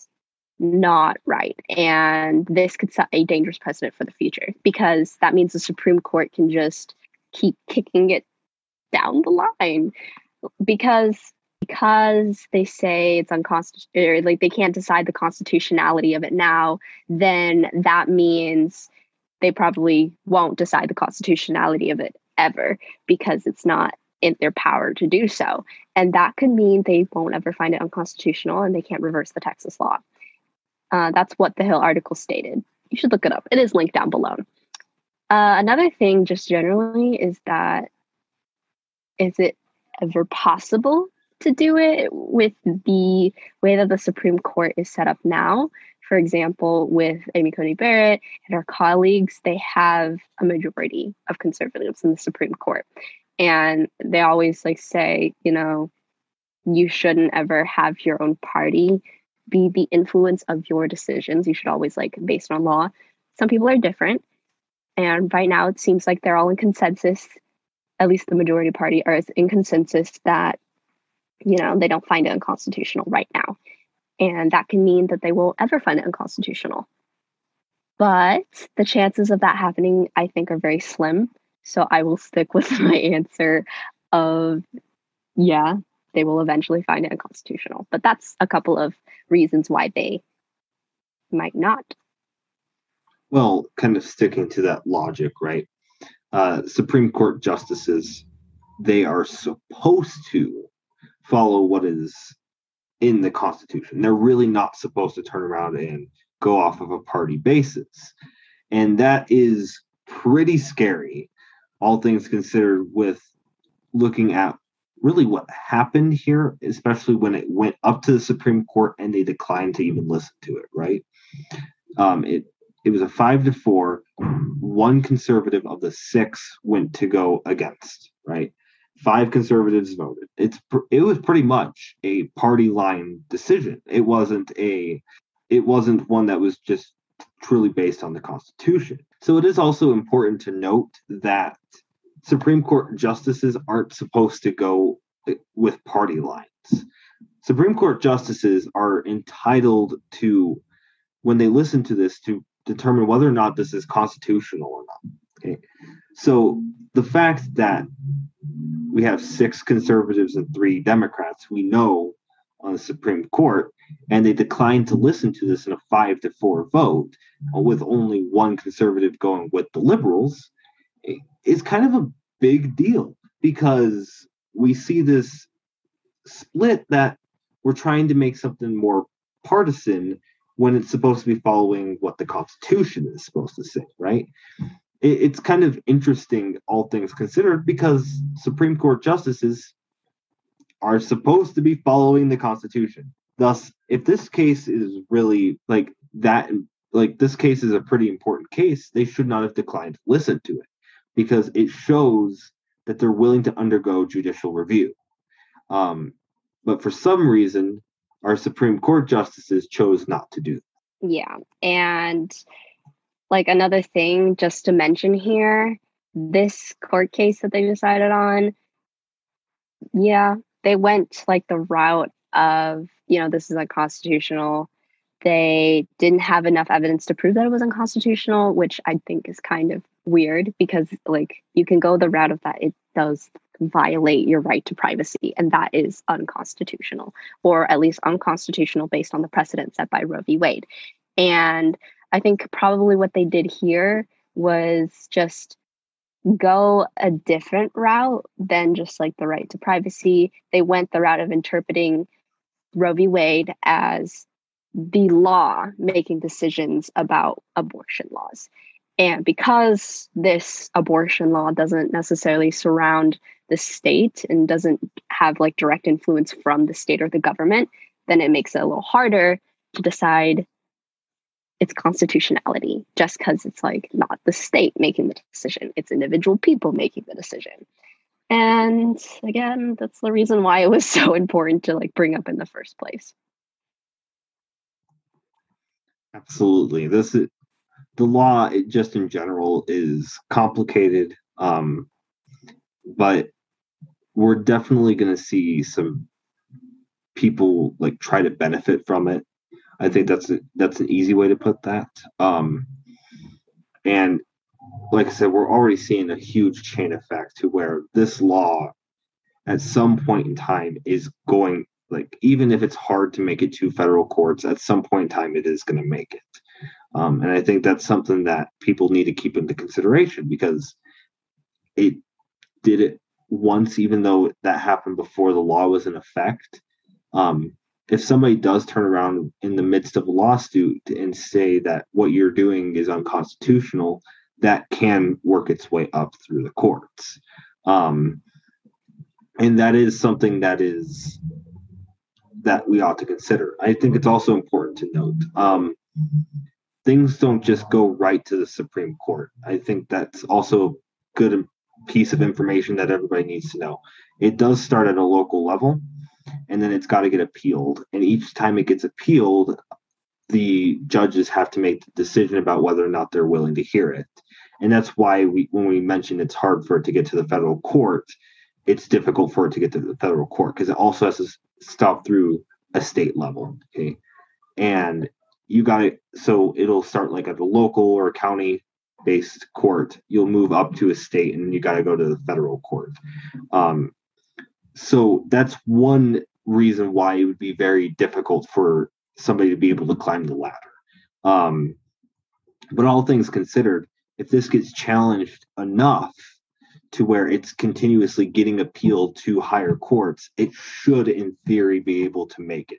not right. And this could set a dangerous precedent for the future because that means the Supreme Court can just keep kicking it down the line because because they say it's unconstitutional like they can't decide the constitutionality of it now then that means they probably won't decide the constitutionality of it ever because it's not in their power to do so and that could mean they won't ever find it unconstitutional and they can't reverse the texas law uh, that's what the Hill article stated. You should look it up. It is linked down below. Uh, another thing, just generally, is that is it ever possible to do it with the way that the Supreme Court is set up now? For example, with Amy Coney Barrett and her colleagues, they have a majority of conservatives in the Supreme Court. And they always like say, you know, you shouldn't ever have your own party be the influence of your decisions. You should always like based on law. Some people are different. And right now it seems like they're all in consensus, at least the majority party are in consensus that, you know, they don't find it unconstitutional right now. And that can mean that they won't ever find it unconstitutional. But the chances of that happening, I think, are very slim. So I will stick with my answer of yeah, they will eventually find it unconstitutional. But that's a couple of reasons why they might not. Well, kind of sticking to that logic, right? Uh, Supreme Court justices, they are supposed to follow what is in the Constitution. They're really not supposed to turn around and go off of a party basis. And that is pretty scary, all things considered, with looking at really what happened here, especially when it went up to the Supreme Court and they declined to even listen to it, right? Um, it it was a five to four. One conservative of the six went to go against, right? Five conservatives voted. It's it was pretty much a party line decision. It wasn't a it wasn't one that was just truly based on the Constitution. So it is also important to note that Supreme Court justices aren't supposed to go eh, with party lines. Supreme Court justices are entitled to, when they listen to this, to determine whether or not this is constitutional or not. Okay. So the fact that we have six conservatives and three Democrats, we know on the Supreme Court, and they declined to listen to this in a five to four vote, with only one conservative going with the liberals, is kind of a big deal because we see this split that we're trying to make something more partisan when it's supposed to be following what the Constitution is supposed to say, right? It's kind of interesting, all things considered, because Supreme Court justices are supposed to be following the Constitution. Thus, if this case is really like that, like this case is a pretty important case, they should not have declined to listen to it because it shows that they're willing to undergo judicial review. Um, but for some reason, our Supreme Court justices chose not to do. Yeah. And like another thing just to mention here, this court case that they decided on, yeah, they went like the route of, you know, this is unconstitutional. They didn't have enough evidence to prove that it was unconstitutional, which I think is kind of weird because, like, you can go the route of that it does violate your right to privacy, and that is unconstitutional, or at least unconstitutional based on the precedent set by Roe v. Wade. And I think probably what they did here was just go a different route than just like the right to privacy. They went the route of interpreting Roe v. Wade as the law making decisions about abortion laws. And because this abortion law doesn't necessarily surround the state and doesn't have like direct influence from the state or the government, then it makes it a little harder to decide its constitutionality just because it's like not the state making the decision, it's individual people making the decision. And again, that's the reason why it was so important to like bring up in the first place. Absolutely. This is the law it just in general is complicated. Um, but we're definitely going to see some people like try to benefit from it I think that's a, that's an easy way to put that. Um, and like I said, we're already seeing a huge chain effect to where this law, at some point in time, is going like even if it's hard to make it to federal courts, at some point in time, it is going to make it. Um, and I think that's something that people need to keep into consideration because it did it once, even though that happened before the law was in effect. Um, if somebody does turn around in the midst of a lawsuit and say that what you're doing is unconstitutional, that can work its way up through the courts. Um, and that is something that is that we ought to consider. I think it's also important to note um, things don't just go right to the Supreme Court. I think that's also a good piece of information that everybody needs to know. It does start at a local level and then it's got to get appealed. And each time it gets appealed, the judges have to make the decision about whether or not they're willing to hear it. And that's why we, when we mentioned it's hard for it to get to the federal court, it's difficult for it to get to the federal court because it also has to stop through a state level. Okay. And you got it. So it'll start like at the local or county based court. You'll move up to a state and you got to go to the federal court. Um, so that's one reason why it would be very difficult for somebody to be able to climb the ladder. Um, but all things considered, if this gets challenged enough to where it's continuously getting appealed to higher courts, it should, in theory, be able to make it.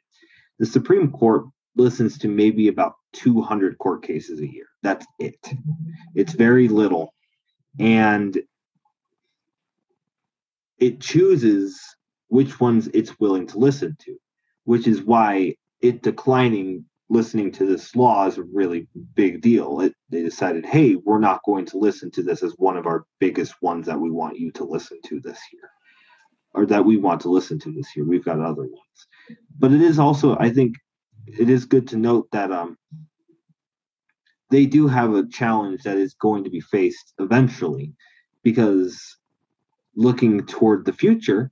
The Supreme Court listens to maybe about 200 court cases a year. That's it. It's very little. And it chooses which ones it's willing to listen to, which is why it declining listening to this law is a really big deal. It, they decided, hey, we're not going to listen to this as one of our biggest ones that we want you to listen to this year, or that we want to listen to this year. We've got other ones, but it is also, I think, it is good to note that um, they do have a challenge that is going to be faced eventually, because looking toward the future,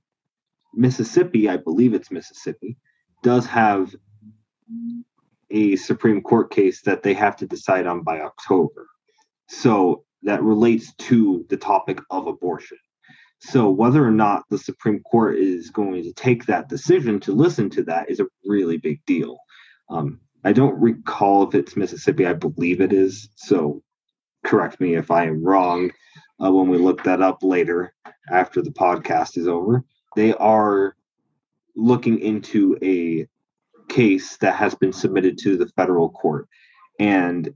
Mississippi, I believe it's Mississippi, does have a Supreme Court case that they have to decide on by October. So that relates to the topic of abortion. So whether or not the Supreme Court is going to take that decision to listen to that is a really big deal. Um, I don't recall if it's Mississippi. I believe it is. So correct me if I am wrong uh, when we look that up later after the podcast is over. They are looking into a case that has been submitted to the federal court, and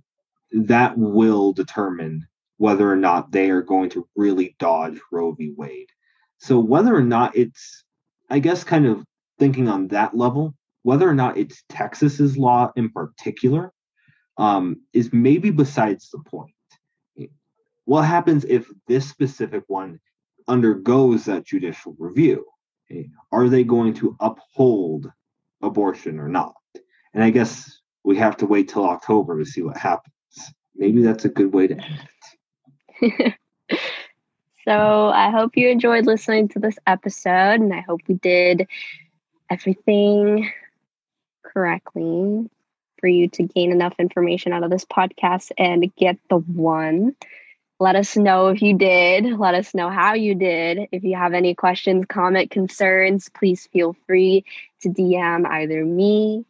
that will determine whether or not they are going to really dodge Roe v. Wade. So, whether or not it's, I guess, kind of thinking on that level, whether or not it's Texas's law in particular, um, is maybe besides the point. What happens if this specific one undergoes that judicial review? Are they going to uphold abortion or not? And I guess we have to wait till October to see what happens. Maybe that's a good way to end it. so I hope you enjoyed listening to this episode, and I hope we did everything correctly for you to gain enough information out of this podcast and get the one. Let us know if you did. Let us know how you did. If you have any questions, comment, concerns, please feel free to DM either me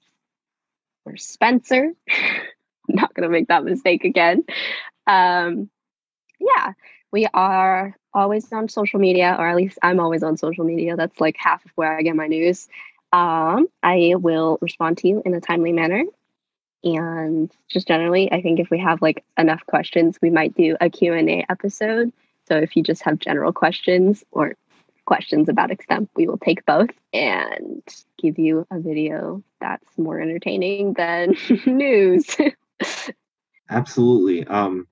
or Spencer. I'm not going to make that mistake again. Um, yeah, we are always on social media, or at least I'm always on social media. That's like half of where I get my news. Um, I will respond to you in a timely manner. And just generally, I think if we have like enough questions, we might do a Q&A episode. So if you just have general questions or questions about extemp, we will take both and give you a video that's more entertaining than news. Absolutely. Um,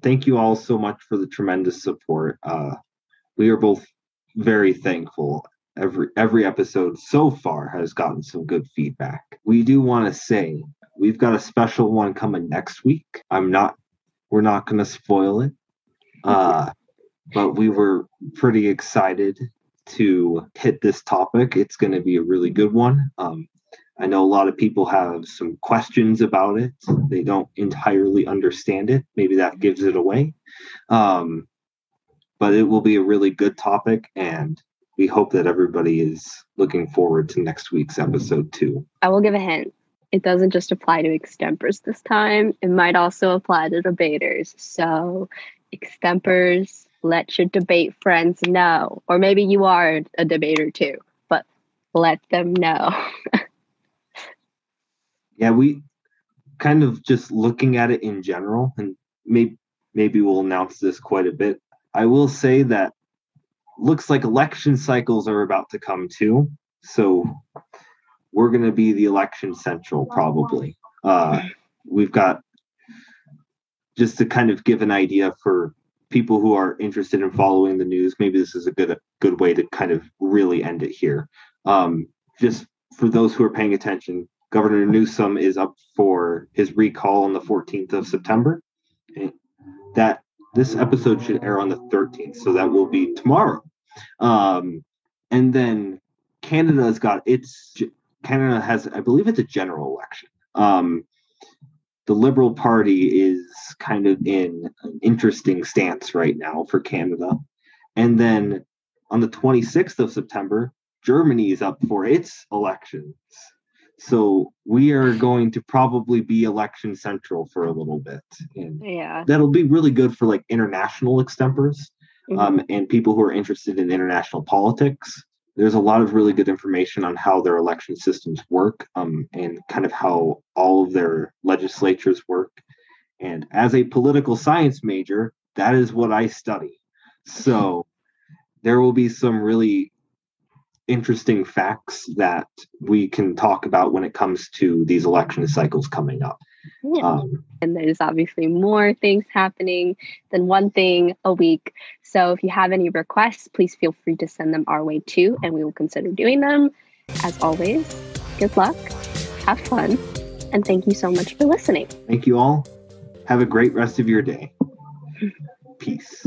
thank you all so much for the tremendous support. Uh, we are both very thankful. Every every episode so far has gotten some good feedback. We do want to say we've got a special one coming next week. I'm not we're not going to spoil it. Uh, but we were pretty excited to hit this topic. It's going to be a really good one. Um, I know a lot of people have some questions about it. They don't entirely understand it. Maybe that gives it away. Um, but it will be a really good topic, and we hope that everybody is looking forward to next week's episode too. I will give a hint. It doesn't just apply to extempers this time, it might also apply to debaters. So, extempers, let your debate friends know. Or maybe you are a debater too, but let them know. yeah, we kind of just looking at it in general, and maybe maybe we'll announce this quite a bit. I will say that looks like election cycles are about to come too. So we're going to be the election central probably. Uh, we've got just to kind of give an idea for people who are interested in following the news. Maybe this is a good good way to kind of really end it here. Um, just for those who are paying attention, Governor Newsom is up for his recall on the 14th of September. That this episode should air on the 13th, so that will be tomorrow. Um, and then Canada's got its Canada has, I believe, it's a general election. Um, the Liberal Party is kind of in an interesting stance right now for Canada. And then on the 26th of September, Germany is up for its elections. So we are going to probably be election central for a little bit. And yeah. that'll be really good for like international extempers mm-hmm. um, and people who are interested in international politics. There's a lot of really good information on how their election systems work um, and kind of how all of their legislatures work. And as a political science major, that is what I study. So there will be some really interesting facts that we can talk about when it comes to these election cycles coming up. Yeah. Um, and there's obviously more things happening than one thing a week. So if you have any requests, please feel free to send them our way too, and we will consider doing them. As always, good luck, have fun, and thank you so much for listening. Thank you all. Have a great rest of your day. Peace.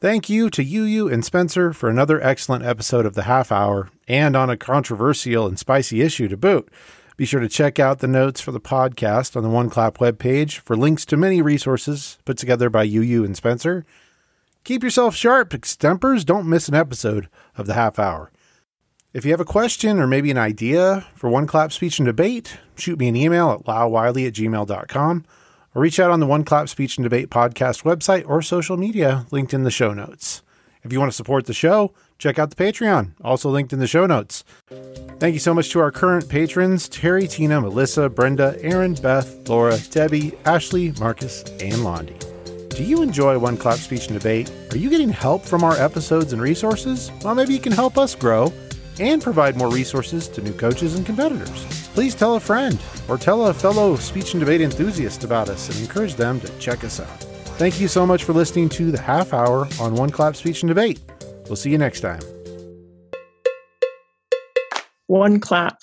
Thank you to UU and Spencer for another excellent episode of the half hour and on a controversial and spicy issue to boot. Be sure to check out the notes for the podcast on the One Clap webpage for links to many resources put together by UU and Spencer. Keep yourself sharp, extempers. Don't miss an episode of the half hour. If you have a question or maybe an idea for One Clap Speech and Debate, shoot me an email at lowwiley at gmail.com or reach out on the One Clap Speech and Debate podcast website or social media linked in the show notes. If you want to support the show, check out the Patreon, also linked in the show notes. Thank you so much to our current patrons Terry, Tina, Melissa, Brenda, Aaron, Beth, Laura, Debbie, Ashley, Marcus, and Londi. Do you enjoy One Clap Speech and Debate? Are you getting help from our episodes and resources? Well, maybe you can help us grow and provide more resources to new coaches and competitors. Please tell a friend or tell a fellow speech and debate enthusiast about us and encourage them to check us out. Thank you so much for listening to the half hour on One Clap Speech and Debate. We'll see you next time. One clap.